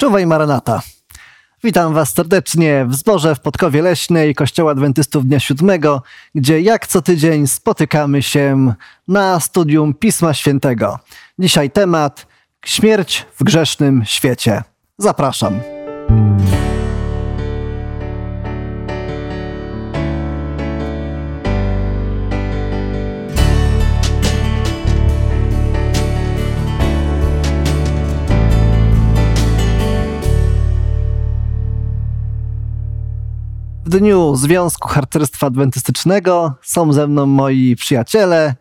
Czuwaj Maranata. Witam Was serdecznie w zborze w Podkowie Leśnej Kościoła Adwentystów Dnia Siódmego, gdzie jak co tydzień spotykamy się na studium Pisma Świętego. Dzisiaj temat Śmierć w grzesznym świecie. Zapraszam. Dniu Związku Harcerstwa Adwentystycznego są ze mną moi przyjaciele,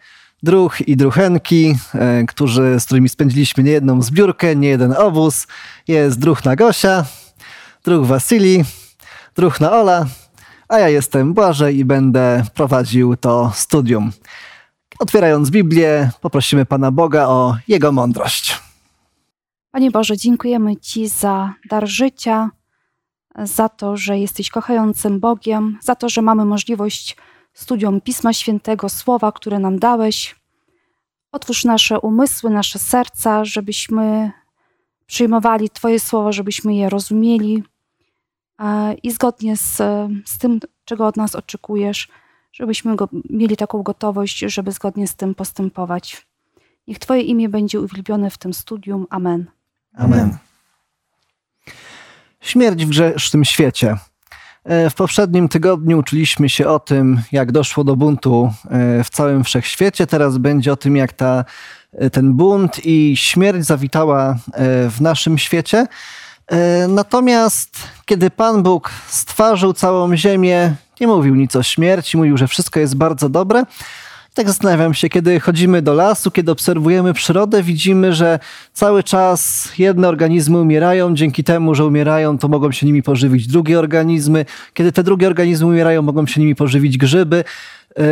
druh i druchenki, e, którzy, z którymi spędziliśmy niejedną zbiórkę, niejeden obóz. Jest druh na Gosia, druh Wasili, druh na Ola, a ja jestem Błażej i będę prowadził to studium. Otwierając Biblię, poprosimy Pana Boga o Jego mądrość. Panie Boże, dziękujemy Ci za dar życia, za to, że jesteś kochającym Bogiem, za to, że mamy możliwość studium Pisma Świętego, słowa, które nam dałeś. Otwórz nasze umysły, nasze serca, żebyśmy przyjmowali Twoje słowa, żebyśmy je rozumieli i zgodnie z, z tym, czego od nas oczekujesz, żebyśmy go, mieli taką gotowość, żeby zgodnie z tym postępować. Niech Twoje imię będzie uwielbione w tym studium. Amen. Amen. Śmierć w grzesznym świecie. E, w poprzednim tygodniu uczyliśmy się o tym, jak doszło do buntu e, w całym wszechświecie. Teraz będzie o tym, jak ta, e, ten bunt i śmierć zawitała w naszym świecie. Natomiast kiedy Pan Bóg stworzył całą ziemię, nie mówił nic o śmierci, mówił, że wszystko jest bardzo dobre. Tak zastanawiam się, kiedy chodzimy do lasu, kiedy obserwujemy przyrodę, widzimy, że cały czas jedne organizmy umierają. Dzięki temu, że umierają, to mogą się nimi pożywić drugie organizmy. Kiedy te drugie organizmy umierają, mogą się nimi pożywić grzyby. E,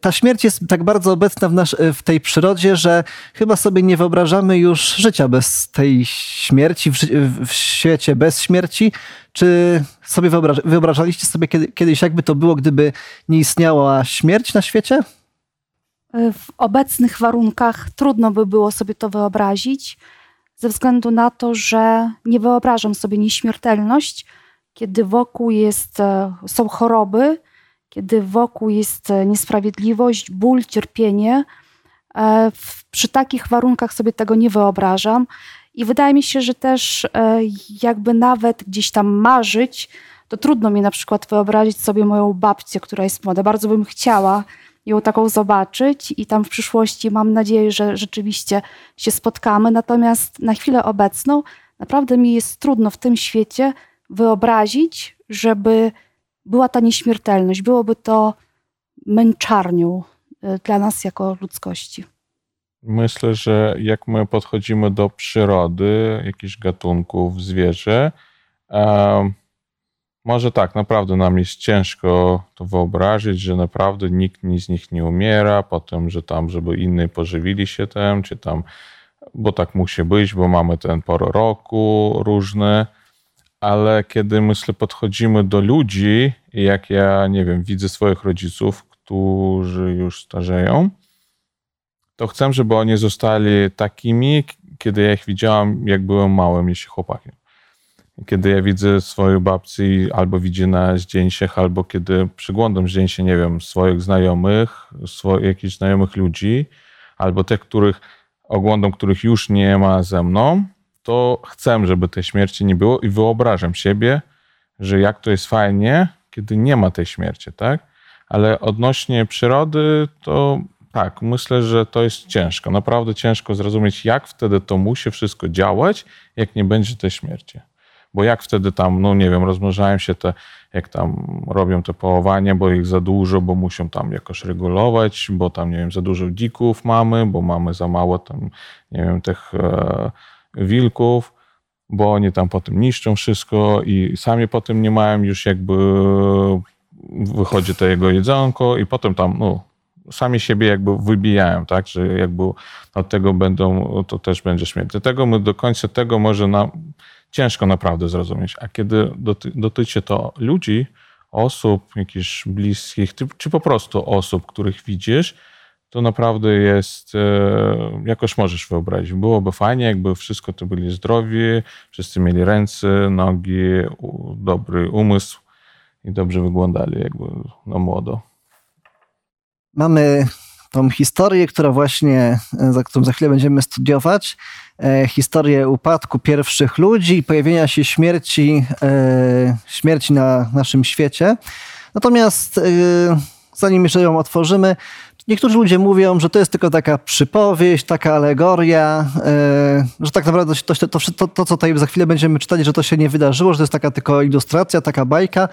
ta śmierć jest tak bardzo obecna w, nasz, w tej przyrodzie, że chyba sobie nie wyobrażamy już życia bez tej śmierci, w, w świecie bez śmierci. Czy sobie wyobraż, wyobrażaliście sobie kiedy, kiedyś, jakby to było, gdyby nie istniała śmierć na świecie? W obecnych warunkach trudno by było sobie to wyobrazić, ze względu na to, że nie wyobrażam sobie nieśmiertelność, kiedy wokół jest, e, są choroby, kiedy wokół jest e, niesprawiedliwość, ból, cierpienie. E, przy takich warunkach sobie tego nie wyobrażam. I wydaje mi się, że też jakby nawet gdzieś tam marzyć, to trudno mi na przykład wyobrazić sobie moją babcię, która jest młoda. Bardzo bym chciała, ją taką zobaczyć i tam w przyszłości mam nadzieję, że rzeczywiście się spotkamy. Natomiast na chwilę obecną naprawdę mi jest trudno w tym świecie wyobrazić, żeby była ta nieśmiertelność. Byłoby to męczarnią y, dla nas jako ludzkości. Myślę, że jak my podchodzimy do przyrody, jakichś gatunków, zwierzę, może tak, naprawdę nam jest ciężko to wyobrazić, że naprawdę nikt z nich nie umiera, potem, że tam, żeby inni pożywili się tym, czy tam, bo tak musi być, bo mamy ten porę roku różny, ale kiedy myślę, podchodzimy do ludzi jak ja, nie wiem, widzę swoich rodziców, którzy już starzeją, to chcę, żeby oni zostali takimi, kiedy ja ich widziałam, jak byłem małym, jeśli chłopakiem kiedy ja widzę swoją babci albo widzę na zdjęciach, albo kiedy przyglądam zdjęcia, nie wiem, swoich znajomych, swoich, jakichś znajomych ludzi, albo tych, których oglądam, których już nie ma ze mną, to chcę, żeby tej śmierci nie było i wyobrażam siebie, że jak to jest fajnie, kiedy nie ma tej śmierci, tak? Ale odnośnie przyrody, to tak, myślę, że to jest ciężko. Naprawdę ciężko zrozumieć, jak wtedy to musi wszystko działać, jak nie będzie tej śmierci bo jak wtedy tam, no nie wiem, rozmnażają się te, jak tam robią te połowanie, bo ich za dużo, bo muszą tam jakoś regulować, bo tam, nie wiem, za dużo dzików mamy, bo mamy za mało tam, nie wiem, tych e, wilków, bo oni tam potem niszczą wszystko i sami potem nie mają już jakby, wychodzi to jego jedzonko i potem tam, no, sami siebie jakby wybijają, tak, że jakby od tego będą, to też będzie śmierć. Dlatego my do końca tego może nam ciężko naprawdę zrozumieć. A kiedy doty dotyczy to ludzi, osób jakichś bliskich, czy po prostu osób, których widzisz, to naprawdę jest, e, jakoś możesz wyobrazić. Byłoby fajnie, jakby wszystko to byli zdrowi, wszyscy mieli ręce, nogi, dobry umysł i dobrze wyglądali jakby na młodo. Mamy tą historię, która właśnie, e, za którą za chwilę będziemy studiować, e, historię upadku pierwszych ludzi i pojawienia się śmierci, e, śmierci na naszym świecie. Natomiast e, zanim jeszcze ją otworzymy, niektórzy ludzie mówią, że to jest tylko taka przypowieść, taka alegoria, e, że tak naprawdę to, to, to, to, co tutaj za chwilę będziemy czytać, że to się nie wydarzyło, że to jest taka tylko ilustracja, taka bajka.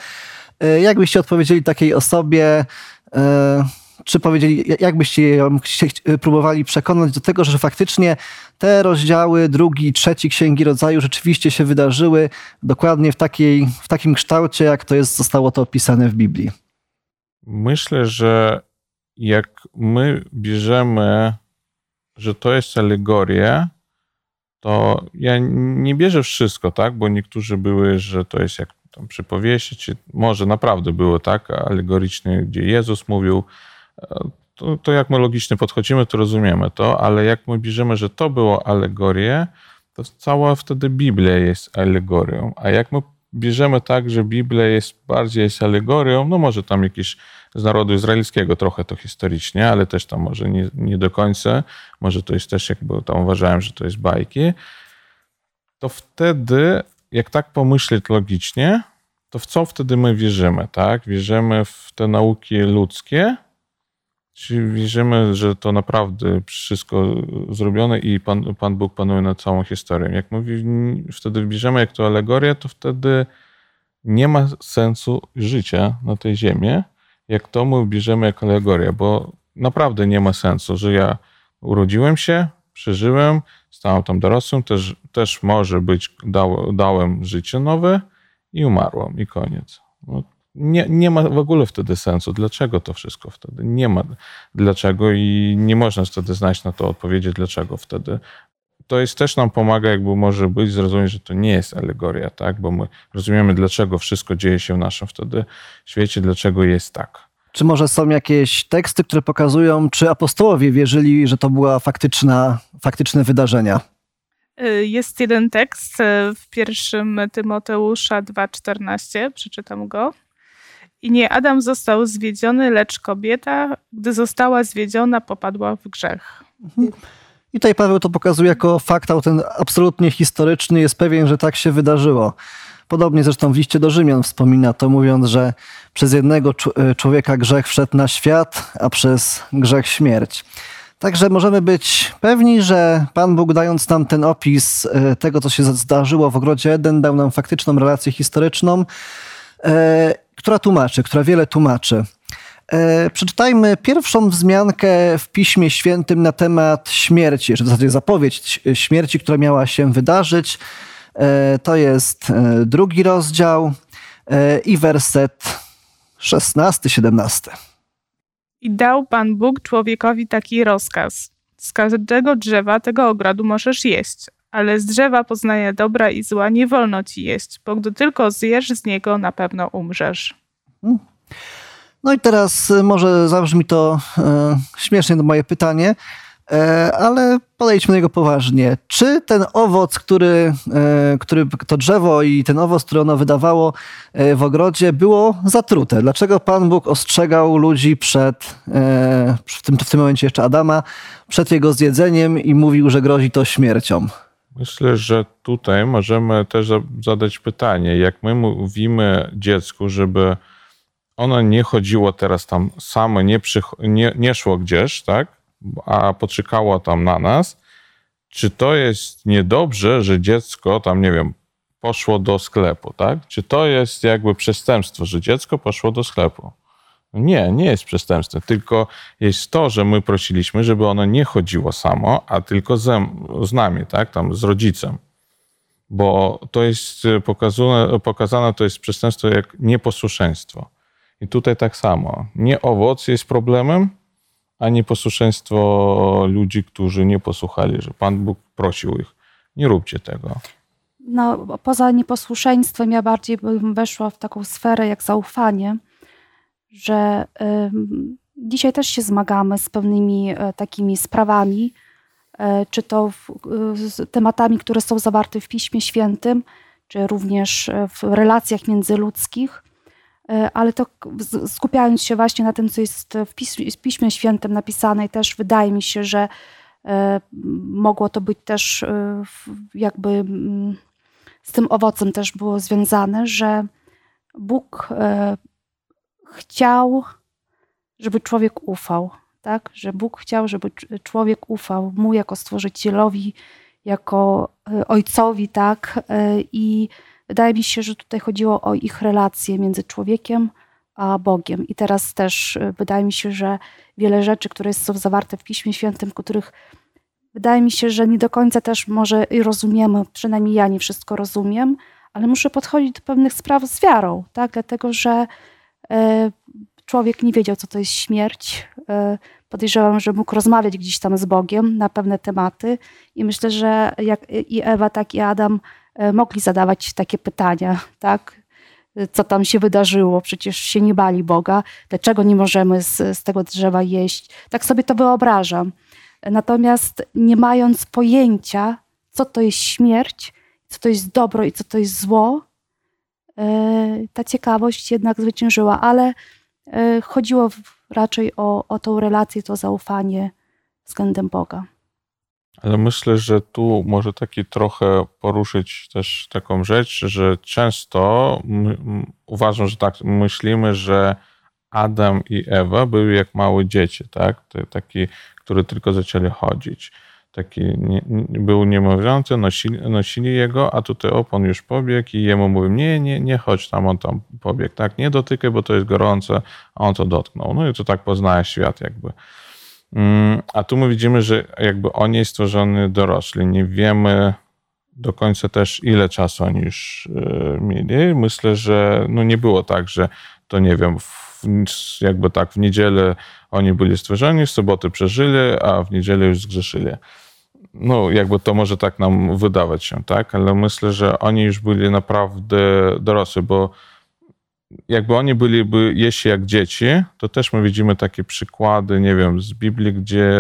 E, jakbyście odpowiedzieli takiej osobie, czy powiedzieli, jakbyście ją próbowali przekonać do tego, że faktycznie te rozdziały drugi trzeci Księgi Rodzaju rzeczywiście się wydarzyły dokładnie w, takiej, w takim kształcie, jak to jest, zostało to opisane w Biblii? Myślę, że jak my bierzemy, że to jest alegoria, to ja nie bierze wszystko, tak? Bo niektórzy były, że to jest jak tam przypowieści, czy może naprawdę było tak alegoryczne, gdzie Jezus mówił, to, to jak my logicznie podchodzimy, to rozumiemy to, ale jak my bierzemy, że to było alegorię, to cała wtedy Biblia jest alegorią. A jak my bierzemy tak, że Biblia jest bardziej jest alegorią, no może tam jakiś z narodu izraelskiego trochę to historycznie, ale też tam może nie, nie do końca, może to jest też jakby tam uważałem, że to jest bajki, to wtedy, jak tak pomyśleć logicznie, to w co wtedy my wierzymy, tak? Wierzymy w te nauki ludzkie, czy wierzymy, że to naprawdę wszystko zrobione i Pan, Pan Bóg panuje nad całą historią? Jak mówi, wtedy bierzemy jak to alegoria, to wtedy nie ma sensu życia na tej ziemi, jak to my bierzemy jako alegoria, bo naprawdę nie ma sensu, że ja urodziłem się, przeżyłem, stałem tam dorosłym, też, też może być, dał, dałem życie nowe i umarłem i koniec. No, nie, nie ma w ogóle wtedy sensu. Dlaczego to wszystko wtedy? Nie ma dlaczego i nie można wtedy znaleźć na to odpowiedzi, dlaczego wtedy. To jest też nam pomaga, jakby może być, zrozumieć, że to nie jest alegoria, tak? Bo my rozumiemy, dlaczego wszystko dzieje się w naszym wtedy świecie, dlaczego jest tak. Czy może są jakieś teksty, które pokazują, czy apostołowie wierzyli, że to była faktyczna, faktyczne wydarzenia? Y, jest jeden tekst y, w pierwszym Tymoteusza 2,14, przeczytam go. I nie Adam został zwiedziony, lecz kobieta, gdy została zwiedziona, popadła w grzech. Mhm. I tutaj Paweł to pokazuje jako fakt ten absolutnie historyczny, jest pewien, że tak się wydarzyło. Podobnie zresztą w liście do Rzymian wspomina to, mówiąc, że przez jednego e, człowieka grzech wszedł na świat, a przez grzech śmierć. Także możemy być pewni, że Pan Bóg, dając nam ten opis e, tego, co się zdarzyło w ogrodzie Eden, dał nam faktyczną relację historyczną, e, która tłumaczy, która wiele tłumaczy. Przeczytajmy pierwszą wzmiankę w Piśmie Świętym na temat śmierci, w zasadzie zapowiedź śmierci, która miała się wydarzyć. To jest drugi rozdział i werset 16-17. I dał Pan Bóg człowiekowi taki rozkaz. Z każdego drzewa tego ogrodu możesz jeść, ale z drzewa poznania dobra i zła nie wolno ci jeść, bo gdy tylko zjesz z niego, na pewno umrzesz. Hmm. No i teraz y, może zabrzmi to e, śmiesznie to moje pytanie, e, ale podejdźmy do niego poważnie. Czy ten owoc, który, e, który to drzewo i ten owoc, który ono wydawało e, w ogrodzie, było zatrute? Dlaczego Pan Bóg ostrzegał ludzi przed, e, w tym, w tym momencie jeszcze Adama, przed jego zjedzeniem i mówił, że grozi to śmiercią? Myślę, że tutaj możemy też zadać pytanie, jak my mówimy dziecku, żeby ono nie chodziło teraz tam same, nie, nie, nie szło gdzieś, tak? a poczekało tam na nas, czy to jest niedobrze, że dziecko tam, nie wiem, poszło do sklepu, tak? Czy to jest jakby przestępstwo, że dziecko poszło do sklepu? Nie, nie jest przestępstwem, tylko jest to, że my prosiliśmy, żeby ono nie chodziło samo, a tylko ze, z nami, tak? Tam z rodzicem. Bo to jest pokazane, pokazane to jest przestępstwo jak nieposłuszeństwo. I tutaj tak samo. Nie owoc jest problemem, a nieposłuszeństwo ludzi, którzy nie posłuchali, że Pan Bóg prosił ich. Nie róbcie tego. No, poza nieposłuszeństwem ja bardziej bym weszła w taką sferę jak zaufanie, że dzisiaj też się zmagamy z pewnymi e, takimi sprawami, e, czy to w, z tematami, które są zawarte w Piśmie Świętym, czy również w relacjach międzyludzkich, ale to skupiając się właśnie na tym, co jest w Piśmie, w Piśmie Świętym napisane, też wydaje mi się, że mogło to być też jakby z tym owocem też było związane, że Bóg chciał żeby człowiek ufał, tak? Że Bóg chciał, żeby człowiek ufał mu jako stworzycielowi, jako e, ojcowi, tak? E, I wydaje mi się, że tutaj chodziło o ich relacje między człowiekiem a Bogiem. I teraz też e, wydaje mi się, że wiele rzeczy, które są zawarte w Piśmie Świętym, których wydaje mi się, że nie do końca też może i rozumiemy, przynajmniej ja nie wszystko rozumiem, ale muszę podchodzić do pewnych spraw z wiarą, tak? Dlatego, że człowiek nie wiedział, co to jest śmierć. E, podejrzewam, że mógł rozmawiać gdzieś tam z Bogiem na pewne tematy i myślę, że jak i Ewa, tak i Adam e, mogli zadawać takie pytania, tak? Co tam się wydarzyło? Przecież się nie bali Boga. Dlaczego nie możemy z, z tego drzewa jeść? Tak sobie to wyobrażam. Natomiast nie mając pojęcia, co to jest śmierć, co to jest dobro i co to jest zło, e, ta ciekawość jednak zwyciężyła, ale E, chodziło raczej o, o tą relację, to zaufanie względem Boga. Ale myślę, że tu może taki trochę poruszyć też taką rzecz, że często uważam, że tak myślimy, że Adam i Ewa były jak małe dzieci, tak? Taki, które tylko zaczęli chodzić taki nie, był niemowlęty, nosili, nosili jego, a tutaj op, on już pobiegł i jemu mówił, nie, nie, nie chodź tam, on tam pobiegł, tak, nie dotykaj, bo to jest gorące, a on to dotknął. No i to tak poznaje świat jakby. Mm, a tu my widzimy, że jakby oni stworzony dorośli, nie wiemy do końca też ile czasu oni już e, mieli. Myślę, że no nie było tak, że to nie wiem, w, jakby tak w niedzielę oni byli stworzeni, w soboty przeżyli, a w niedzielę już zgrzeszyli no jakby to może tak nam wydawać się, tak? Ale myślę, że oni już byli naprawdę dorosły, bo jakby oni byliby jeśli jak dzieci, to też my widzimy takie przykłady, nie wiem, z Biblii, gdzie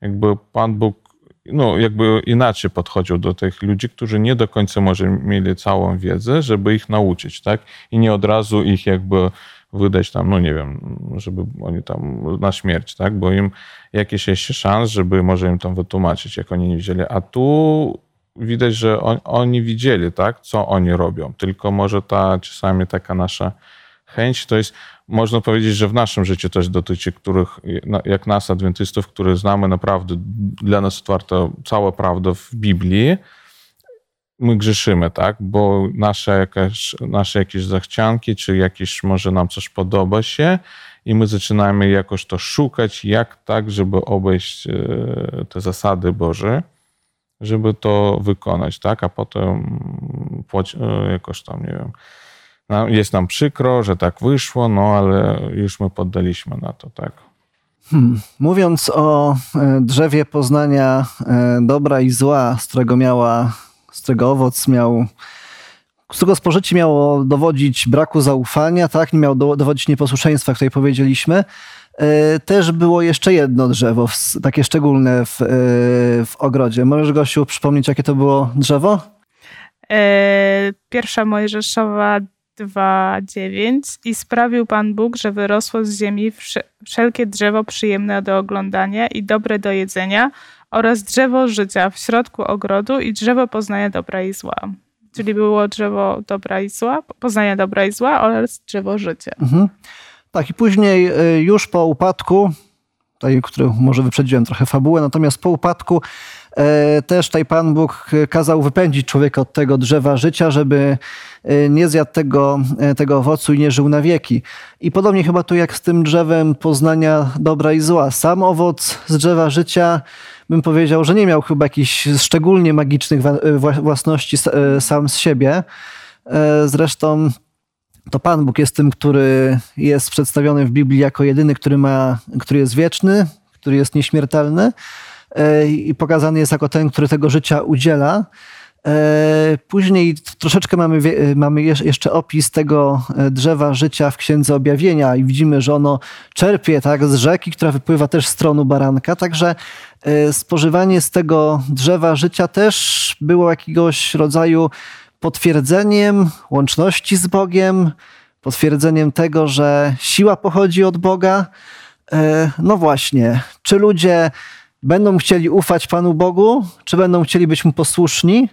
jakby Pan Bóg no, jakby inaczej podchodził do tych ludzi, którzy nie do końca może mieli całą wiedzę, żeby ich nauczyć, tak? I nie od razu ich jakby wydać tam, no nie wiem, żeby oni tam na śmierć, tak? Bo im jakieś jeszcze szans, żeby może im tam wytłumaczyć, jak oni nie widzieli. A tu widać, że on, oni widzieli, tak, co oni robią. Tylko może ta czasami taka nasza chęć to jest, można powiedzieć, że w naszym życiu też dotyczy, których, jak nas, adwentystów, których znamy naprawdę, dla nas otwarta cała prawda w Biblii, my grzeszymy, tak? Bo nasze jakieś, nasze jakieś zachcianki, czy jakieś może nam coś podoba się i my zaczynamy jakoś to szukać, jak tak, żeby obejść e, te zasady Boże, żeby to wykonać, tak? A potem e, jakoś tam, nie wiem, jest nam przykro, że tak wyszło, no ale już my poddaliśmy na to, tak? Hmm. Mówiąc o e, drzewie poznania dobra i zła, z którego miała z którego owoc miał, z którego spożycie miało dowodzić braku zaufania, tak, nie miał dowodzić nieposłuszeństwa, której powiedzieliśmy. E, też było jeszcze jedno drzewo, takie szczególne w, e, w ogrodzie. Możesz, Gosiu, przypomnieć, jakie to było drzewo? E, pierwsza Mojżeszowa 2.9 i sprawił Pan Bóg, że wyrosło z ziemi wszelkie drzewo przyjemne do oglądania i dobre do jedzenia, oraz drzewo życia w środku ogrodu i drzewo poznania dobra i zła. Czyli było drzewo dobra i zła, poznania dobra i zła oraz drzewo życia. Mhm. Tak, i później y, już po upadku, tutaj, który może wyprzedziłem trochę fabułę, natomiast po upadku e, też tutaj Pan Bóg kazał wypędzić człowieka od tego drzewa życia, żeby e, nie zjadł tego, e, tego owocu i nie żył na wieki. I podobnie chyba tu jak z tym drzewem poznania dobra i zła. Sam owoc z drzewa życia bym powiedział, że nie miał chyba jakichś szczególnie magicznych własności e, sam z siebie. E, zresztą to Pan Bóg jest tym, który jest przedstawiony w Biblii jako jedyny, który, ma, który jest wieczny, który jest nieśmiertelny e, i pokazany jest jako ten, który tego życia udziela. Później troszeczkę mamy, mamy jeszcze opis tego drzewa życia w Księdze Objawienia i widzimy, że ono czerpie tak, z rzeki, która wypływa też z tronu baranka. Także spożywanie z tego drzewa życia też było jakiegoś rodzaju potwierdzeniem łączności z Bogiem, potwierdzeniem tego, że siła pochodzi od Boga. E, no właśnie, czy ludzie będą chcieli ufać Panu Bogu, czy będą chcieli być Mu posłuszni,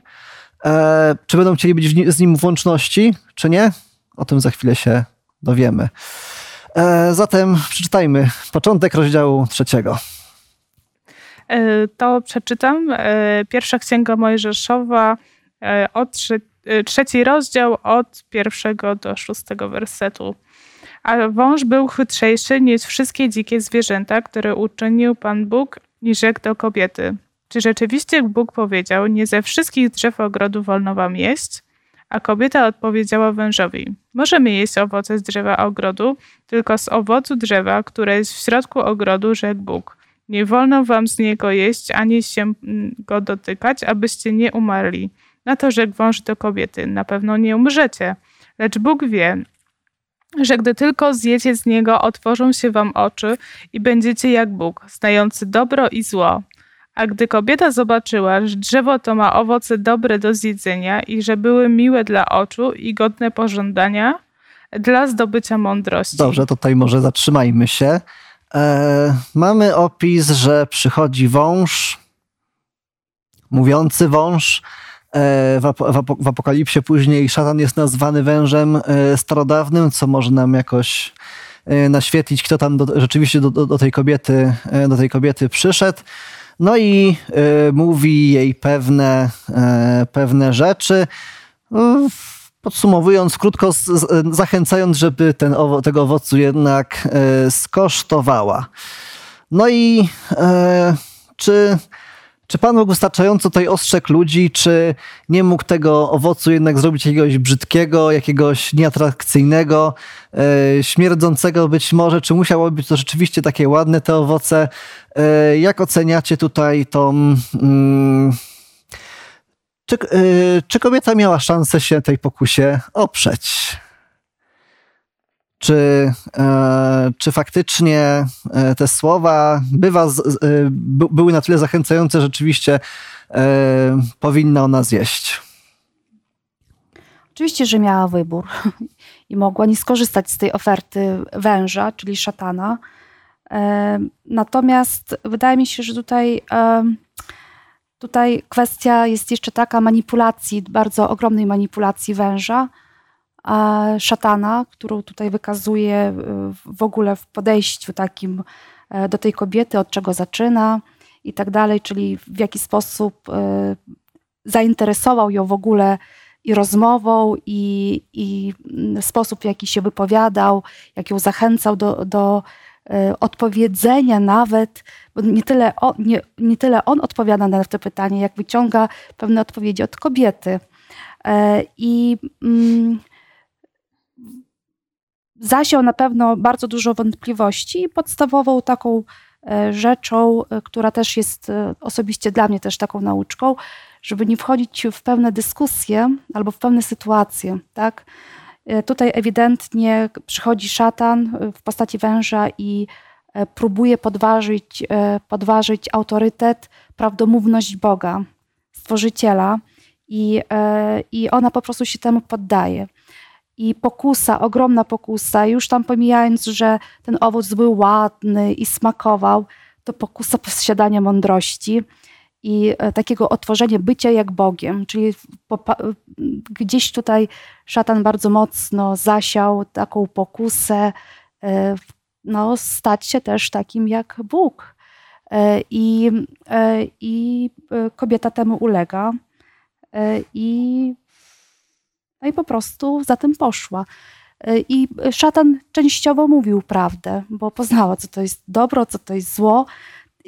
e, czy będą chcieli być z Nim w łączności, czy nie? O tym za chwilę się dowiemy. E, zatem przeczytajmy początek rozdziału trzeciego. To przeczytam. Pierwsza księga Mojżeszowa od trzeci rozdział od pierwszego do szóstego wersetu. A wąż był chytrzejszy niż wszystkie dzikie zwierzęta, które uczynił Pan Bóg i rzekł do kobiety. Czy rzeczywiście Bóg powiedział, nie ze wszystkich drzew ogrodu wolno wam jeść? A kobieta odpowiedziała wężowi, możemy jeść owoce z drzewa ogrodu, tylko z owocu drzewa, które jest w środku ogrodu, rzekł Bóg. Nie wolno wam z niego jeść, ani się go dotykać, abyście nie umarli. Na to rzekł wąż do kobiety: Na pewno nie umrzecie, lecz Bóg wie, że gdy tylko zjecie z niego, otworzą się wam oczy i będziecie jak Bóg, znający dobro i zło. A gdy kobieta zobaczyła, że drzewo to ma owoce dobre do zjedzenia i że były miłe dla oczu i godne pożądania, dla zdobycia mądrości. Dobrze, tutaj może zatrzymajmy się. E, mamy opis, że przychodzi wąż, mówiący wąż, w Apokalipsie później szatan jest nazwany wężem e, starodawnym, co może nam jakoś e, naświetlić, kto tam do, rzeczywiście do, do, tej kobiety, do tej kobiety przyszedł. No i mówi jej pewne, pewne rzeczy. Podsumowując krótko, zachęcając, żeby ten, tego owocu jednak skosztowała. No i czy czy Pan Bóg wystarczająco tutaj ostrzegł ludzi, czy nie mógł tego owocu jednak zrobić jakiegoś brzydkiego, jakiegoś nieatrakcyjnego, e, śmierdzącego być może, czy musiało być to rzeczywiście takie ładne te owoce? E, jak oceniacie tutaj tą... Mm, czy, e, czy kobieta miała szansę się tej pokusie oprzeć? Czy, e, czy faktycznie e, te słowa bywa, były na tyle zachęcające, rzeczywiście e, powinna ona zjeść. Oczywiście, że miała wybór i mogła nie skorzystać z tej oferty węża, czyli szatana. Natomiast wydaje mi się, że tutaj, tutaj kwestia jest jeszcze taka manipulacji, bardzo ogromnej manipulacji węża, szatana, którą tutaj wykazuje e, w ogóle w podejściu takim e, do tej kobiety, od czego zaczyna i tak dalej, czyli w jaki sposób e, zainteresował ją w ogóle i rozmową, i, i sposób, w jaki się wypowiadał, jak ją zachęcał do, do odpowiedzenia nawet, bo nie tyle, on, nie, nie tyle on odpowiada na to pytanie, jak wyciąga pewne odpowiedzi od kobiety. I mm, zasiał na pewno bardzo dużo wątpliwości i podstawową taką e, rzeczą, e, która też jest e, osobiście dla mnie też taką nauczką, żeby nie wchodzić w pewne dyskusje albo w pewne sytuacje, tak? Tutaj ewidentnie przychodzi szatan w postaci węża i próbuje podważyć, podważyć autorytet, prawdomówność Boga, Stworzyciela i, i ona po prostu się temu poddaje i pokusa, ogromna pokusa, już tam pomijając, że ten owoc był ładny i smakował, to pokusa posiadania mądrości i e, takiego otworzenia bycia jak Bogiem, czyli gdzieś tutaj szatan bardzo mocno zasiał taką pokusę, e, no, stać się też takim jak Bóg. E, I, i kobieta temu ulega. I no i po prostu za tym poszła. Y, I szatan częściowo mówił prawdę, bo poznała, co to jest dobro, co to jest zło,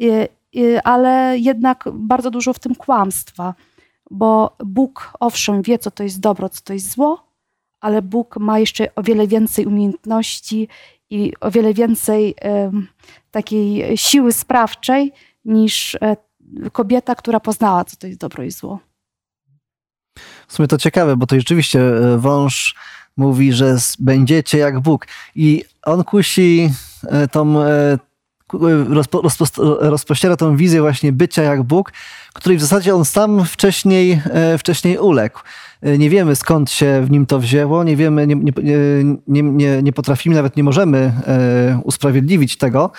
y, y, ale jednak bardzo dużo w tym kłamstwa, bo Bóg owszem wie, co to jest dobro, co to jest zło, ale Bóg ma jeszcze o wiele więcej umiejętności i o wiele więcej takiej siły sprawczej niż e, kobieta, która poznała, co to jest dobro i zło. W sumie to ciekawe, bo to rzeczywiście e, wąż mówi, że będziecie jak Bóg. I on kusi e, tą, e, rozpo, rozpo, rozpościera tą wizję właśnie bycia jak Bóg, której w zasadzie on sam wcześniej, wcześniej uległ. Nie wiemy skąd się w nim to wzięło, nie wiemy, nie, nie, nie, nie potrafimy, nawet nie możemy usprawiedliwić tego,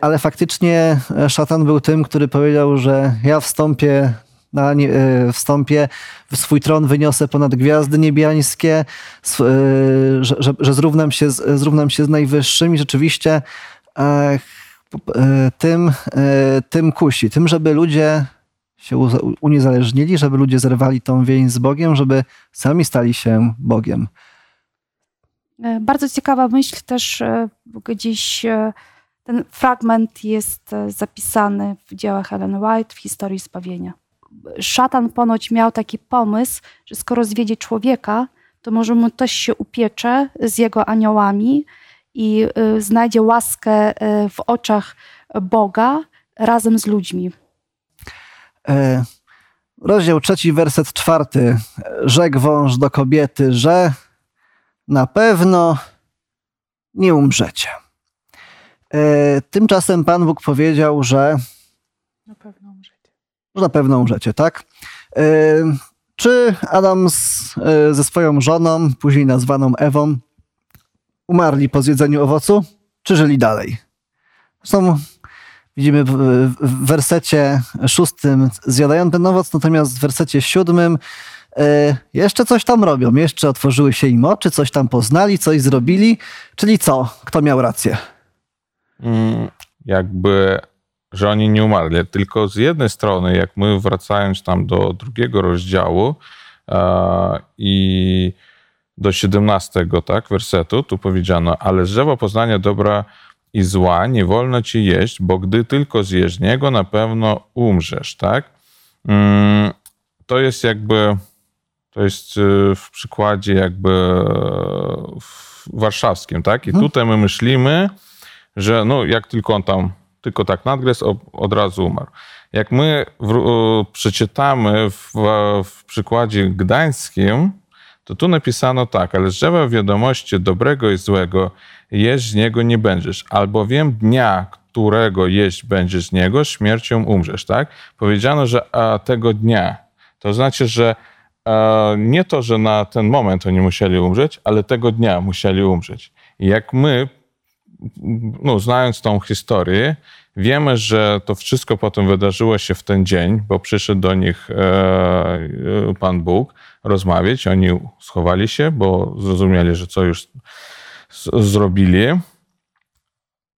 ale faktycznie szatan był tym, który powiedział, że ja wstąpię na nie, e, wstąpię, w swój tron wyniosę ponad gwiazdy niebiańskie, e, że, że, że zrównam, się z, zrównam się z najwyższym i rzeczywiście e, tym, tym kusi, tym, żeby ludzie się uniezależnili, żeby ludzie zerwali tą więź z Bogiem, żeby sami stali się Bogiem. Bardzo ciekawa myśl też gdzieś ten fragment jest zapisany w dziełach Ellen White w historii zbawienia szatan ponoć miał taki pomysł, że skoro zwiedzie człowieka, to może mu też się upiecze z jego aniołami i y, znajdzie łaskę y, w oczach Boga razem z ludźmi. E, rozdział trzeci, werset czwarty. Rzekł wąż do kobiety, że na pewno nie umrzecie. E, tymczasem Pan Bóg powiedział, że na pewno umrzecie tak? E, czy Adam z, e, ze swoją żoną, później nazwaną Ewą, umarli po zjedzeniu owocu, czy żyli dalej? Zresztą widzimy w, w wersecie szóstym zjadają ten owoc, natomiast w wersecie siódmym e, jeszcze coś tam robią, jeszcze otworzyły się im oczy, coś tam poznali, coś zrobili, czyli co? Kto miał rację? Mm, jakby że oni nie umarli. Tylko z jednej strony, jak my wracając tam do drugiego rozdziału e, i do 17 tak, wersetu, tu powiedziano, ale z drzewa poznania dobra i zła nie wolno ci jeść, bo gdy tylko zjesz niego, na pewno umrzesz, tak? Mm, to jest jakby, to jest e, w przykładzie jakby e, warszawskim, tak? I mhm. tutaj my myślimy, że no jak tylko on tam tylko tak nadgryzł, od razu umarł. Jak my w, przeczytamy w, w przykładzie gdańskim, to tu napisano tak, ale drzewa wiadomości dobrego i złego jeść z niego nie będziesz, albowiem dnia, którego jeść będziesz z niego, śmiercią umrzesz, tak? Powiedziano, że a, tego dnia. To znaczy, że a, nie to, że na ten moment oni musieli umrzeć, ale tego dnia musieli umrzeć. I jak my no, znając tą historię, wiemy, że to wszystko potem wydarzyło się w ten dzień, bo przyszedł do nich e, Pan Bóg rozmawiać. Oni schowali się, bo zrozumieli, że co już zrobili.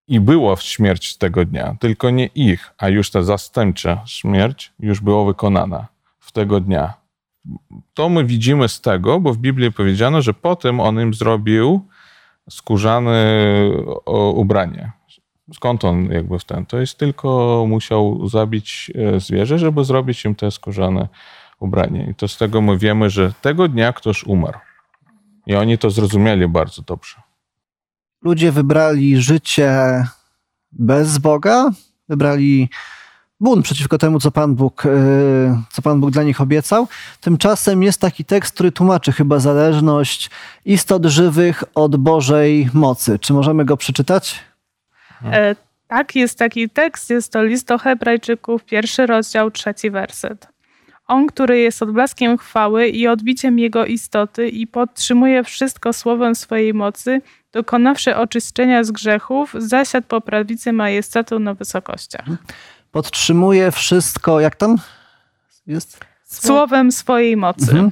I było śmierć tego dnia, tylko nie ich, a już ta zastępcza śmierć już była wykonana w tego dnia. To my widzimy z tego, bo w Biblii powiedziano, że potem on im zrobił skórzane ubranie. Skąd on jakby w ten? To jest tylko musiał zabić e, zwierzę, żeby zrobić im te skórzane ubranie. I to z tego my wiemy, że tego dnia ktoś umarł. I oni to zrozumieli bardzo dobrze. Ludzie wybrali życie bez Boga, wybrali bunt przeciwko temu, co Pan Bóg, e, co Pan Bóg dla nich obiecał. Tymczasem jest taki tekst, który tłumaczy chyba zależność istot żywych od Bożej mocy. Czy możemy go przeczytać? E, tak, jest taki tekst, jest to list do Hebrajczyków, pierwszy rozdział, trzeci werset. On, który jest odblaskiem chwały i odbiciem jego istoty i podtrzymuje wszystko słowem swojej mocy, dokonawszy oczyszczenia z grzechów, zasiadł po prawicy majestatu na wysokościach. Podtrzymuje wszystko, jak tam jest? Słowem swojej mocy. Mhm.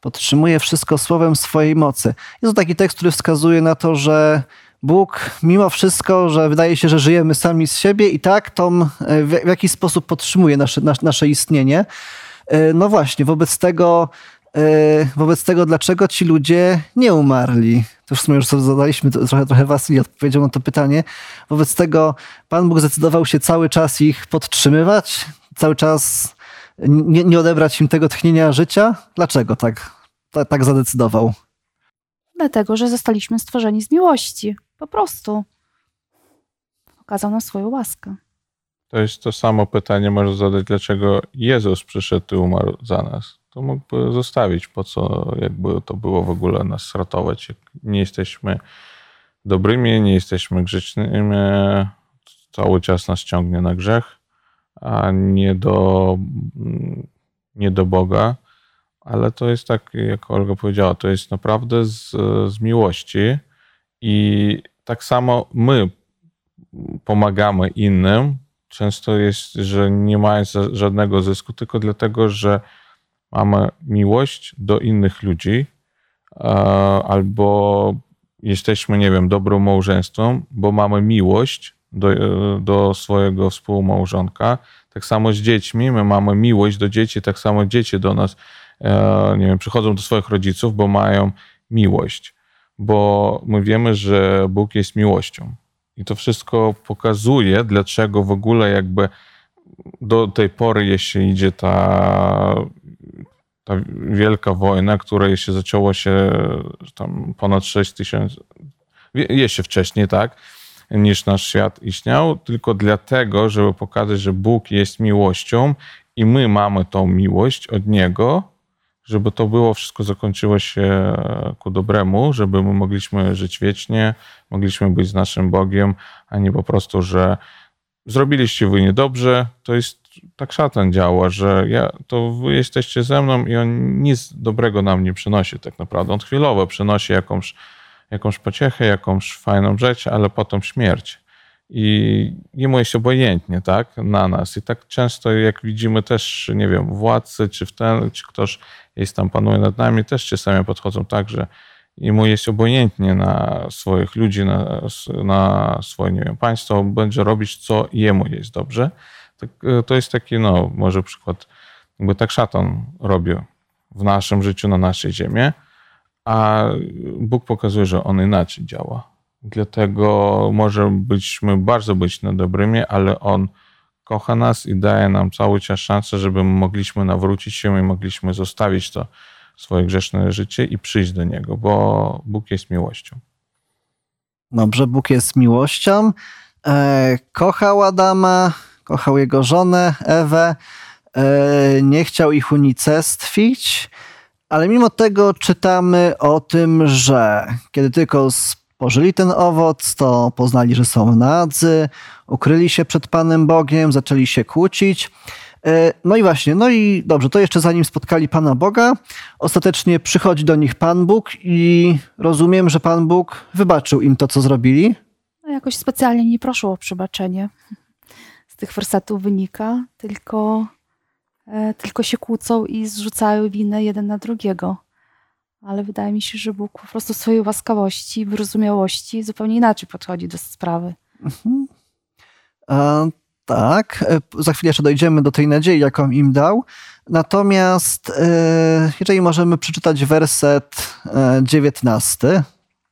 Podtrzymuje wszystko słowem swojej mocy. Jest to taki tekst, który wskazuje na to, że Bóg mimo wszystko, że wydaje się, że żyjemy sami z siebie i tak to e, w jakiś sposób podtrzymuje nasze, nasze istnienie. E, no właśnie, wobec tego, wobec tego, dlaczego ci ludzie nie umarli? to w sumie już zadaliśmy trochę, trochę Wasili odpowiedział na to pytanie. Wobec tego Pan Bóg zdecydował się cały czas ich podtrzymywać, cały czas nie, nie odebrać im tego tchnienia życia. Dlaczego tak, tak, tak zadecydował? Dlatego, że zostaliśmy stworzeni z miłości. Po prostu. Okazał nam swoją łaskę. To jest to samo pytanie, można zadać, dlaczego Jezus przyszedł i umarł za nas. To mógłby zostawić. Po co jakby to było w ogóle nas ratować? Jak nie jesteśmy dobrymi, nie jesteśmy grzecznymi, cały czas nas ciągnie na grzech, a nie do, nie do Boga. Ale to jest tak, jak Olga powiedziała, to jest naprawdę z, z miłości i tak samo my pomagamy innym. Często jest, że nie mają żadnego zysku, tylko dlatego, że mamy miłość do innych ludzi, albo jesteśmy, nie wiem, dobrą małżeństwem, bo mamy miłość do, do swojego współmałżonka. Tak samo z dziećmi, my mamy miłość do dzieci, tak samo dzieci do nas, e, nie wiem, przychodzą do swoich rodziców, bo mają miłość, bo my wiemy, że Bóg jest miłością. I to wszystko pokazuje, dlaczego w ogóle jakby do tej pory, jeśli idzie ta, ta wielka wojna, która jeszcze zaczęła się tam ponad 6 tysięcy, jeszcze wcześniej, tak, niż nasz świat istniał, tylko dlatego, żeby pokazać, że Bóg jest miłością i my mamy tą miłość od Niego, żeby to było wszystko zakończyło się ku dobremu, żeby my mogliśmy żyć wiecznie, mogliśmy być z naszym Bogiem, a nie po prostu, że zrobiliście wy niedobrze, to jest tak szatan działa, że ja, to wy jesteście ze mną i on nic dobrego nam nie przynosi tak naprawdę. On chwilowo przynosi jakąś, jakąś pociechę, jakąś fajną rzecz, ale potem śmierć. I jemu jest obojętnie, tak, na nas. I tak często, jak widzimy też, nie wiem, władcy, czy w ten, czy ktoś jest tam, panuje nad nami, też czasami podchodzą tak, że mu jest obojętnie na swoich ludzi, na, na swoje, państwo, będzie robić, co jemu jest dobrze. Tak, e, to jest taki, no, może przykład, jakby tak szatan robił w naszym życiu, na naszej ziemi, a Bóg pokazuje, że on inaczej działa. Dlatego może byśmy bardzo być na dobrymi, ale on kocha nas i daje nam cały czas szansę, żeby mogliśmy nawrócić się i mogliśmy zostawić to swoje grzeszne życie i przyjść do Niego, bo Bóg jest miłością. Dobrze, Bóg jest miłością. E, kochał Adama, kochał jego żonę Ewę, e, nie chciał ich unicestwić, ale mimo tego czytamy o tym, że kiedy tylko spożyli ten owoc, to poznali, że są nadzy, ukryli się przed Panem Bogiem, zaczęli się kłócić. E, no i właśnie, no i dobrze, to jeszcze zanim spotkali Pana Boga, ostatecznie przychodzi do nich Pan Bóg i rozumiem, że Pan Bóg wybaczył im to, co zrobili. No jakoś specjalnie nie proszą o przebaczenie. Z tych wersetów wynika, tylko, e, tylko się kłócą i zrzucają winę jeden na drugiego. Ale wydaje mi się, że Bóg po prostu w swojej łaskawości, wyrozumiałości zupełnie inaczej podchodzi do sprawy. Mhm. A tak, e, za chwilę jeszcze dojdziemy do tej nadziei, jaką im dał. Natomiast e, jeżeli możemy przeczytać werset 19 e,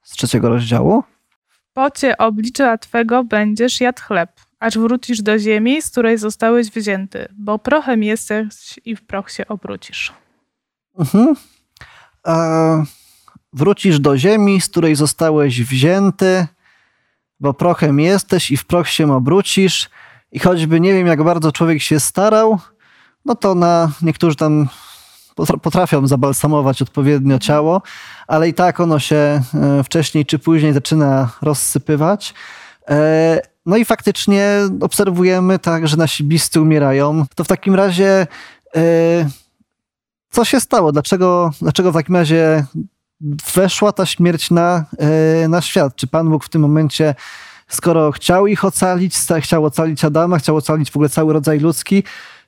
z trzeciego rozdziału. W pocie oblicza Twego będziesz jadł chleb, aż wrócisz do ziemi, z której zostałeś wzięty, bo prochem jesteś i w proch się obrócisz. Mhm. wrócisz do ziemi, z której zostałeś wzięty, bo prochem jesteś i w proch się obrócisz. I choćby nie wiem, jak bardzo człowiek się starał, no to na niektórzy tam potrafią zabalsamować odpowiednio ciało, ale i tak ono się e, wcześniej czy później zaczyna rozsypywać. E, no i faktycznie obserwujemy tak, że nasi bliscy umierają. To w takim razie e, co się stało? Dlaczego, dlaczego w takim razie weszła ta śmierć na, na świat? Czy Pan Bóg w tym momencie skoro chciał ich ocalić, chciał ocalić Adama, chciał ocalić w ogóle cały rodzaj ludzki,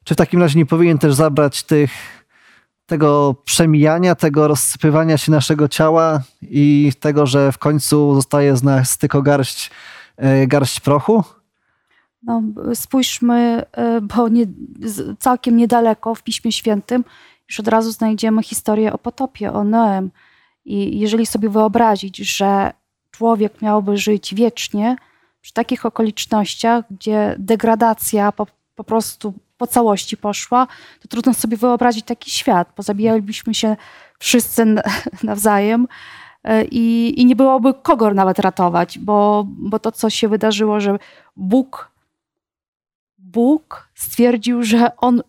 czy w takim razie nie powinien też zabrać tych, tego przemijania, tego rozsypywania się naszego ciała i tego, że w końcu zostaje z nas tylko garść, e, garść prochu? No, spójrzmy, e, bo nie, całkiem niedaleko w Piśmie Świętym już od razu znajdziemy historię o potopie, o Noem. I jeżeli sobie wyobrazić, że człowiek miałby żyć wiecznie, przy takich okolicznościach, gdzie degradacja po, po prostu po całości poszła, to trudno sobie wyobrazić taki świat, bo zabijalibyśmy się wszyscy nawzajem e, i, i nie byłoby kogo nawet ratować, bo, bo to, co się wydarzyło, że Bóg, Bóg stwierdził, że On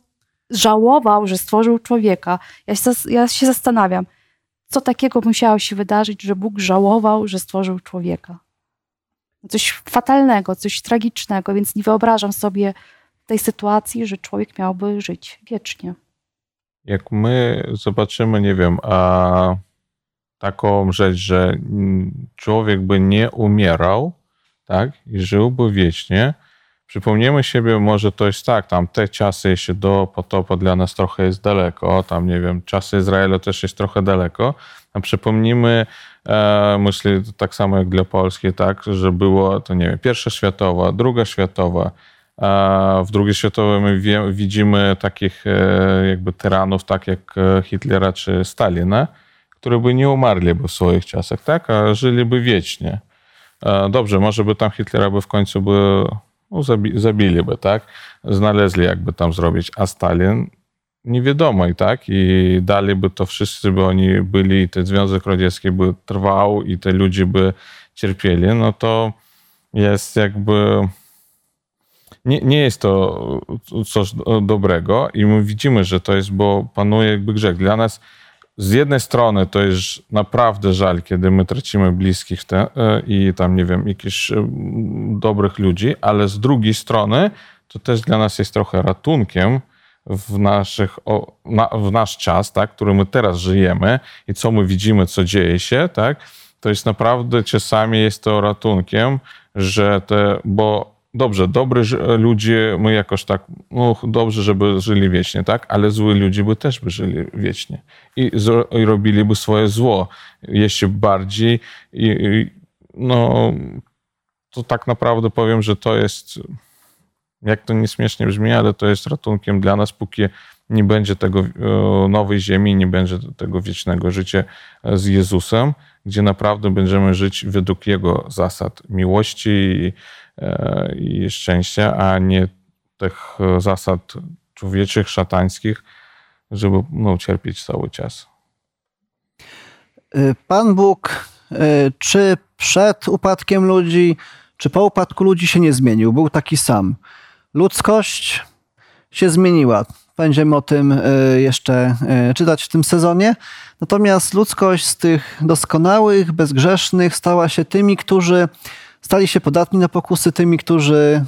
żałował, że stworzył człowieka. Ja się, ja się zastanawiam, co takiego musiało się wydarzyć, że Bóg żałował, że stworzył człowieka. Coś fatalnego, coś tragicznego, więc nie wyobrażam sobie tej sytuacji, że człowiek miałby żyć wiecznie. Jak my zobaczymy, nie wiem, a taką rzecz, że człowiek by nie umierał, tak, i żyłby wiecznie, przypomnijmy siebie, może to jest tak, tam te czasy jeszcze do potopu dla nas trochę jest daleko, tam nie wiem, czasy Izraela też jest trochę daleko, a przypomnijmy, e, myślę tak samo jak dla Polski, tak, że było to, nie wiem, pierwsza światowa, druga światowa, a w II światowej my wie, widzimy takich e, jakby tyranów, tak jak e, Hitlera czy Stalina, które by nie umarliby w swoich czasach, tak, a żyliby wiecznie. E, dobrze, może by tam Hitlera by w końcu by no, zabi zabiliby, tak? Znaleźli jakby tam zrobić, a Stalin nie wiadomo i tak, i dalej by to wszyscy by oni byli, ten Związek Radziecki by trwał i te ludzie by cierpieli, no to jest jakby nie, jest to coś dobrego i my widzimy, że to jest, bo panuje jakby grzech. Dla nas z jednej strony to jest naprawdę żal, kiedy my tracimy bliskich te, e, i tam, nie wiem, jakichś e, dobrych ludzi, ale z drugiej strony to też dla nas jest trochę ratunkiem w, naszych, na, w nasz czas, tak, który my teraz żyjemy i co my widzimy, co dzieje się, tak, to jest naprawdę czasami jest to ratunkiem, że te, bo dobrze, dobry ludzie, my jakoś tak, no dobrze, żeby żyli wiecznie, tak? Ale zły ludzie by też by żyli wiecznie. I, i robiliby swoje zło jeszcze bardziej. I, I, no, to tak naprawdę powiem, że to jest, jak to nieśmiesznie brzmi, ale to jest ratunkiem dla nas, póki nie będzie tego e, nowej ziemi, nie będzie tego wiecznego życia z Jezusem, gdzie naprawdę będziemy żyć według Jego zasad miłości i E, i szczęścia, a nie tych zasad człowieczych, szatańskich, żeby no, cierpieć cały czas. E, Pan Bóg, e, czy przed upadkiem ludzi, czy po upadku ludzi się nie zmienił? Był taki sam. Ludzkość się zmieniła. Będziemy o tym jeszcze czytać w tym sezonie. Natomiast ludzkość z tych doskonałych, bezgrzesznych stała się tymi, którzy stali się podatni na pokusy tymi, którzy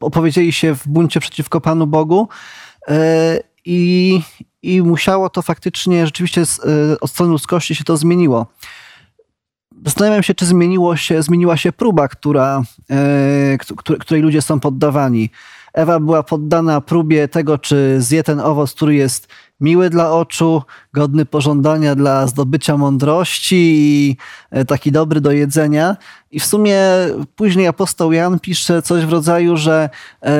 opowiedzieli się w buncie przeciwko Panu Bogu. E, I, i musiało to faktycznie, rzeczywiście e, od strony ludzkości się to zmieniło. Zastanawiam się, czy zmieniło się, zmieniła się próba, która, e, której ludzie są poddawani. Ewa była poddana próbie tego, czy zje ten owoc, który jest miły dla oczu, godny pożądania dla zdobycia mądrości i e, taki dobry do jedzenia. I w sumie później apostoł Jan pisze coś w rodzaju, że e,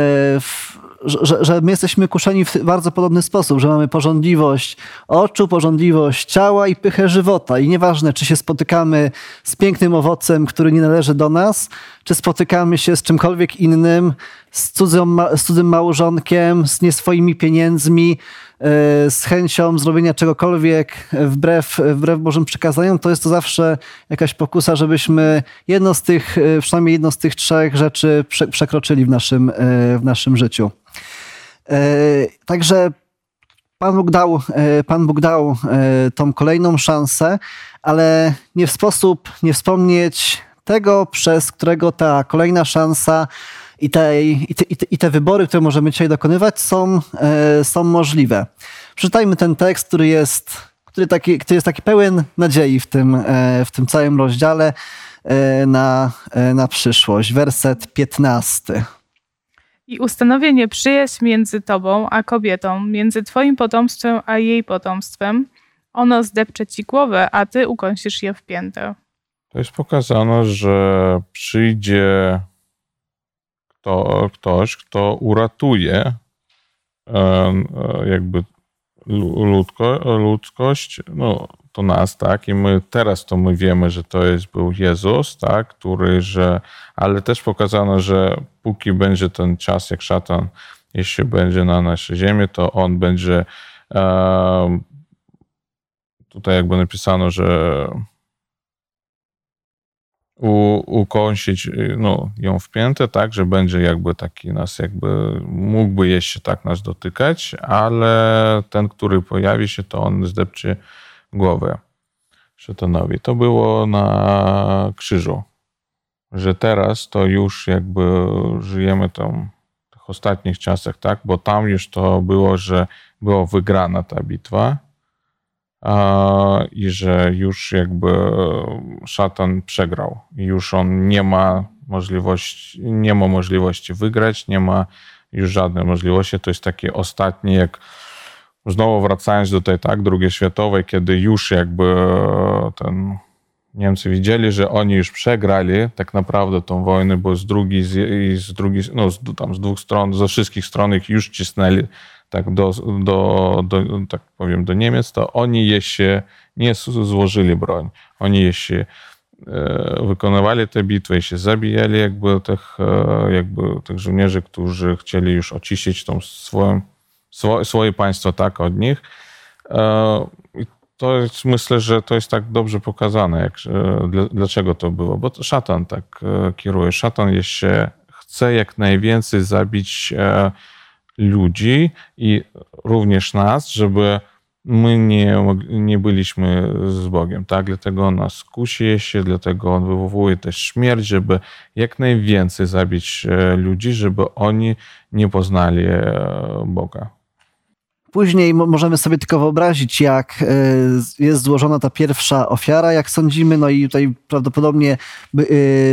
że, że my jesteśmy kuszeni w bardzo podobny sposób, że mamy porządliwość oczu, porządliwość ciała i pychę żywota. I nieważne, czy się spotykamy z pięknym owocem, który nie należy do nas, czy spotykamy się z czymkolwiek innym, z, cudzą, z cudzym małżonkiem, z nieswoimi pieniędzmi, e, z chęcią zrobienia czegokolwiek wbrew, wbrew Bożym przekazaniom, to jest to zawsze jakaś pokusa, żebyśmy jedno z tych, e, przynajmniej jedno z tych trzech rzeczy przekroczyli w naszym, e, w naszym życiu. Także Pan Bóg dał, Pan Bóg dał tą kolejną szansę, ale nie w sposób nie wspomnieć tego, przez którego ta kolejna szansa i, te, i, te, i te wybory, które możemy dzisiaj dokonywać, są, e, są możliwe. Przeczytajmy ten tekst, który jest, który, taki, który jest taki pełen nadziei w tym, e, w tym całym rozdziale e, na, na przyszłość. Werset 15. I ustanowienie przyjaźń między tobą a kobietą, między twoim potomstwem a jej potomstwem. Ono zdepcze ci głowę, a ty ukąsisz je w piętę. To jest pokazane, że przyjdzie kto, ktoś, kto uratuje e, jakby ludzko, ludzkość, no to nas, tak, i my teraz to my wiemy, że to jest był Jezus, tak, który, że, ale też pokazano, że póki będzie ten czas, jak szatan jeśli będzie na naszej ziemi, to on będzie e, tutaj jakby napisano, że u, ukąsić no, ją w piętę, tak, że będzie jakby taki nas jakby, mógłby jeszcze tak nas dotykać, ale ten, który pojawi się, to on zdepczy głowę szatanowi. To było na krzyżu, że teraz to już jakby żyjemy tam w tych ostatnich czasach, tak, bo tam już to było, że była wygrana ta bitwa, i że już jakby szatan przegrał. Już on nie ma możliwości, nie ma możliwości wygrać, nie ma już żadnej możliwości. To jest takie ostatnie, jak znowu wracając do tej tak, II światowej, kiedy już jakby ten Niemcy widzieli, że oni już przegrali tak naprawdę tą wojnę, bo z drugiej, z, z drugiej, no z, tam z dwóch stron, ze wszystkich stron ich już cisnęli tak do, do, do, tak powiem, do Niemiec, to oni jeszcze nie złożyli broń. Oni jeszcze e, wykonywali te bitwy, jeszcze zabijali jakby tych, e, jakby tych żołnierzy, którzy chcieli już oczyścić tą swoją, swoje państwo tak od nich. E, to jest, myślę, że to jest tak dobrze pokazane, jak, dlaczego to było, bo to szatan tak kieruje. Szatan jeszcze chce jak najwięcej zabić ludzi i również nas, żeby my nie, nie byliśmy z Bogiem, tak? Dlatego on nas kusi się, dlatego on wywołuje też śmierć, żeby jak najwięcej zabić e, ludzi, żeby oni nie poznali e, Boga. Później możemy sobie tylko wyobrazić, jak e, jest złożona ta pierwsza ofiara, jak sądzimy, no i tutaj prawdopodobnie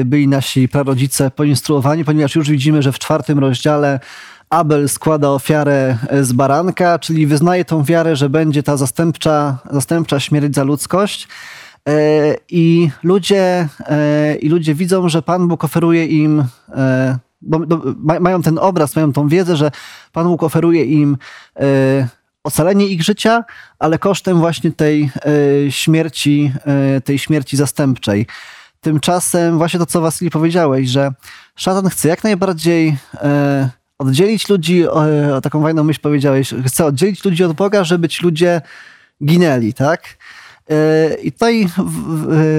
byli nasi prarodzice poinstruowani, ponieważ już widzimy, że w czwartym rozdziale Abel składa ofiarę e, z baranka, czyli wyznaje tą wiarę, że będzie ta zastępcza, zastępcza śmierć za ludzkość. E, I ludzie, e, I ludzie widzą, że Pan Bóg oferuje im, mają ten obraz, mają tą wiedzę, że Pan Bóg oferuje im ocalenie ich życia, ale kosztem właśnie tej śmierci, tej śmierci zastępczej. Tymczasem właśnie to, co Wasyli powiedziałeś, że szatan chce jak najbardziej oddzielić ludzi, o, taką fajną myśl powiedziałeś, chcę oddzielić ludzi od Boga, żeby ci ludzie ginęli, tak? E, I tutaj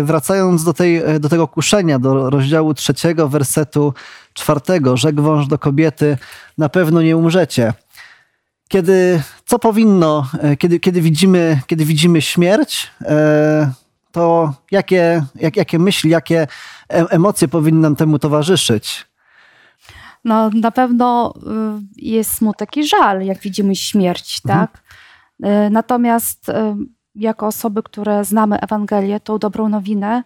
wracając do, tej, do tego kuszenia, do rozdziału trzeciego, wersetu czwartego, rzekł wąż do kobiety, na pewno nie umrzecie. Kiedy, co powinno, e, kiedy, kiedy, widzimy, kiedy widzimy śmierć, e, to jakie, jak, jakie myśli, jakie emocje powinny nam temu towarzyszyć? no na pewno y, jest smutek i żal, jak widzimy śmierć, mhm. tak? Y, natomiast y, jako osoby, które znamy Ewangelię, tą dobrą nowinę,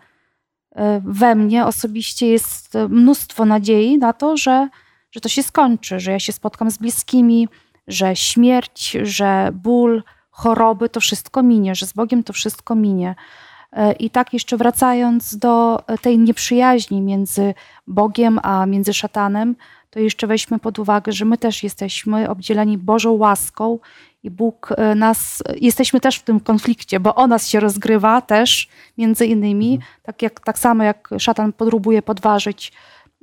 we mnie osobiście jest mnóstwo nadziei na to, że, że to się skończy, że ja się spotkam z bliskimi, że śmierć, że ból, choroby, to wszystko minie, że z Bogiem to wszystko minie. I tak jeszcze wracając do tej nieprzyjaźni między Bogiem a między szatanem, to jeszcze weźmy pod uwagę, że my też jesteśmy obdzieleni Bożą łaską i Bóg e, nas, jesteśmy też w tym konflikcie, bo o nas się rozgrywa też, między innymi, mhm. tak, jak, tak samo jak szatan próbuje podważyć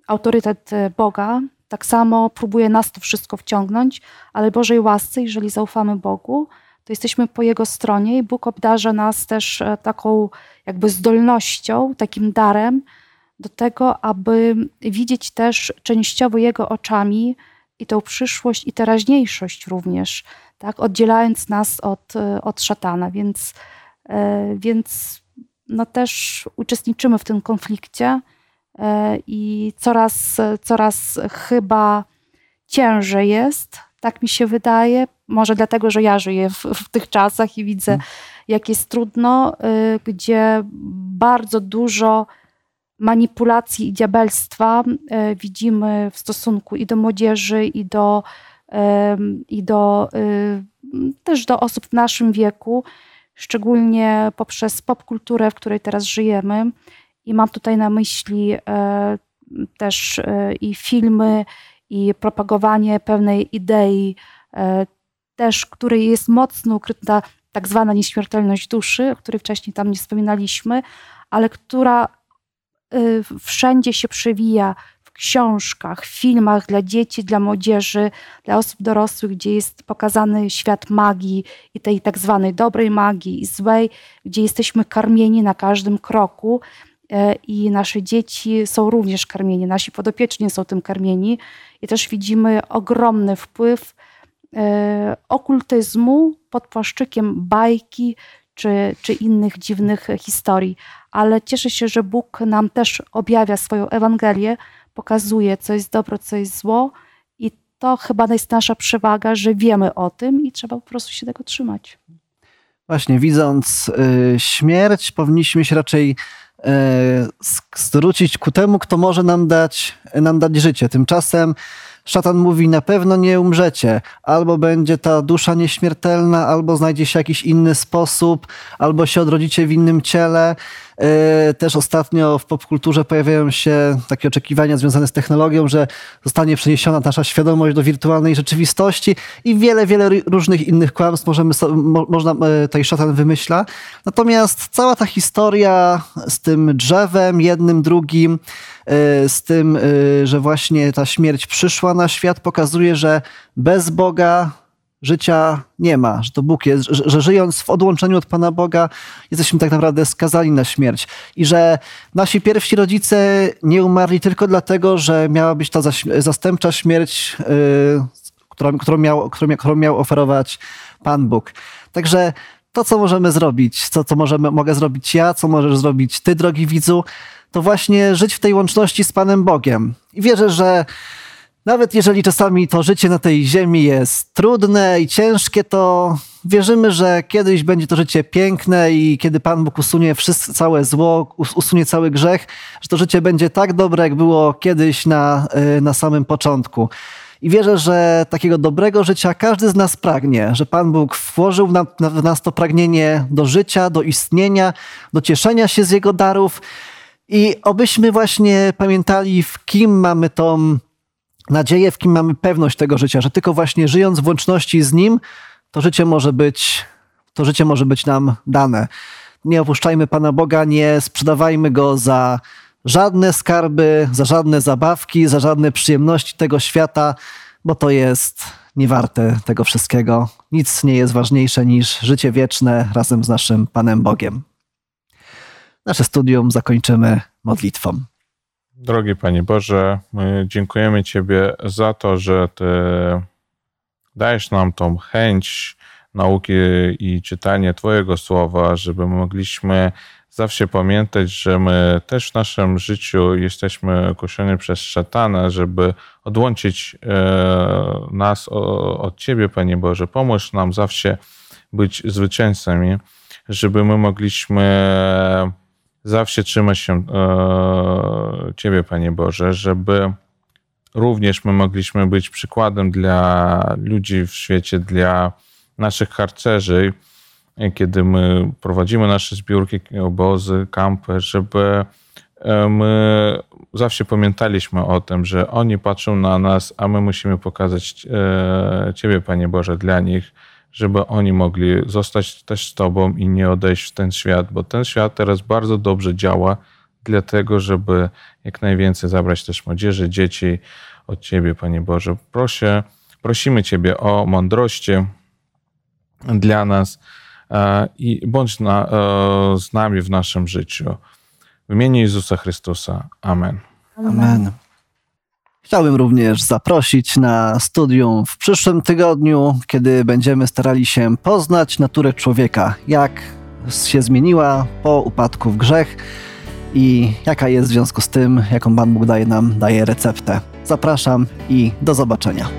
autorytet e, Boga, tak samo próbuje nas to wszystko wciągnąć, ale Bożej łasce, jeżeli zaufamy Bogu, to jesteśmy po Jego stronie i Bóg obdarza nas też e, taką jakby zdolnością, takim darem, do tego, aby widzieć też częściowo Jego oczami i tą przyszłość i teraźniejszość również, tak, oddzielając nas od, od szatana. Więc, e, więc no też uczestniczymy w tym konflikcie e, i coraz, coraz chyba ciężej jest, tak mi się wydaje. Może dlatego, że ja żyję w, w tych czasach i widzę, hmm. jak jest trudno, e, gdzie bardzo dużo manipulacji i diabelstwa e, widzimy w stosunku i do młodzieży, i do, i do e, też do osób w naszym wieku, szczególnie poprzez popkulturę, w której teraz żyjemy. I mam tutaj na myśli e, też i filmy, i propagowanie pewnej idei, też której jest mocno ukryta tak zwana nieśmiertelność duszy, o której wcześniej tam nie wspominaliśmy, ale która wszędzie się przewija w książkach, filmach dla dzieci, dla młodzieży, dla osób dorosłych, gdzie jest pokazany świat magii i tej tak zwanej dobrej magii i złej, gdzie jesteśmy karmieni na każdym kroku. e, i nasze dzieci są również karmieni, nasi podopieczni są tym karmieni i też widzimy ogromny wpływ e, okultyzmu pod płaszczykiem bajki czy, czy innych dziwnych historii. Ale cieszę się, że Bóg nam też objawia swoją Ewangelię, pokazuje, co jest dobro, co jest zło i to chyba jest nasza przewaga, że wiemy o tym i trzeba po prostu się tego trzymać. Właśnie, widząc y, śmierć, powinniśmy się raczej y, zwrócić ku temu, kto może nam dać, nam dać życie. Tymczasem szatan mówi: Na pewno nie umrzecie, albo będzie ta dusza nieśmiertelna, albo znajdzie się jakiś inny sposób, albo się odrodzicie w innym ciele. E, też ostatnio w popkulturze pojawiają się takie oczekiwania związane z technologią, że zostanie przeniesiona nasza świadomość do wirtualnej rzeczywistości i wiele, wiele różnych innych kłamstw możemy, można e, tutaj szatan wymyśla. Natomiast cała ta historia z tym drzewem, jednym, drugim, e, z tym, że właśnie ta śmierć przyszła na świat, pokazuje, że bez Boga życia nie ma, że to Bóg jest, że, że, żyjąc w odłączeniu od Pana Boga, jesteśmy tak naprawdę skazani na śmierć. I że nasi pierwsi rodzice nie umarli tylko dlatego, że miała być ta zastępcza śmierć, yy, którą, którą, miał, którą, którą miał oferować Pan Bóg. Także to, co możemy zrobić, co, co możemy, mogę zrobić ja, co możesz zrobić ty, drogi widzu, to właśnie żyć w tej łączności z Panem Bogiem. I wierzę, że nawet jeżeli czasami to życie na tej ziemi jest trudne i ciężkie, to wierzymy, że kiedyś będzie to życie piękne i kiedy Pan Bóg usunie wszystko, całe zło, usunie cały grzech, że to życie będzie tak dobre, jak było kiedyś na, y, na samym początku. I wierzę, że takiego dobrego życia każdy z nas pragnie, że Pan Bóg włożył w nas to pragnienie do życia, do istnienia, do cieszenia się z Jego darów. I obyśmy właśnie pamiętali, w kim mamy tą nadzieję, w kim mamy pewność tego życia, że tylko właśnie żyjąc w łączności z Nim, to życie może być, to życie może być nam dane. Nie opuszczajmy Pana Boga, nie sprzedawajmy Go za żadne skarby, za żadne zabawki, za żadne przyjemności tego świata, bo to jest niewarte tego wszystkiego. Nic nie jest ważniejsze niż życie wieczne razem z naszym Panem Bogiem. Nasze studium zakończymy modlitwą. Drogi Panie Boże, my dziękujemy Ciebie za to, że Ty dajesz nam tą chęć nauki i czytania Twojego słowa, żeby mogliśmy zawsze pamiętać, że my też w naszym życiu jesteśmy kuszeni przez szatana, żeby odłączyć e, nas od Ciebie, Panie Boże. Pomóż nam zawsze być zwycięzcami, żeby my mogliśmy zawsze trzymać się e, Ciebie, Panie Boże, żeby również my mogliśmy być przykładem dla ludzi w świecie, dla naszych harcerzy, kiedy my prowadzimy nasze zbiórki, obozy, kampy, żeby e, my zawsze pamiętaliśmy o tym, że oni patrzą na nas, a my musimy pokazać e, Ciebie, Panie Boże, dla nich żeby oni mogli zostać też z Tobą i nie odejść w ten świat, bo ten świat teraz bardzo dobrze działa, dlatego, żeby jak najwięcej zabrać też młodzieży, dzieci od Ciebie, Panie Boże. Proszę, prosimy Ciebie o mądrości dla nas e, i bądź na, e, z nami w naszym życiu. W imieniu Jezusa Chrystusa. Amen. Amen. Chciałbym również zaprosić na studium w przyszłym tygodniu, kiedy będziemy starali się poznać naturę człowieka, jak się zmieniła po upadku w grzech i jaka jest w związku z tym, jaką Pan Bóg daje nam, daje receptę. Zapraszam i do zobaczenia.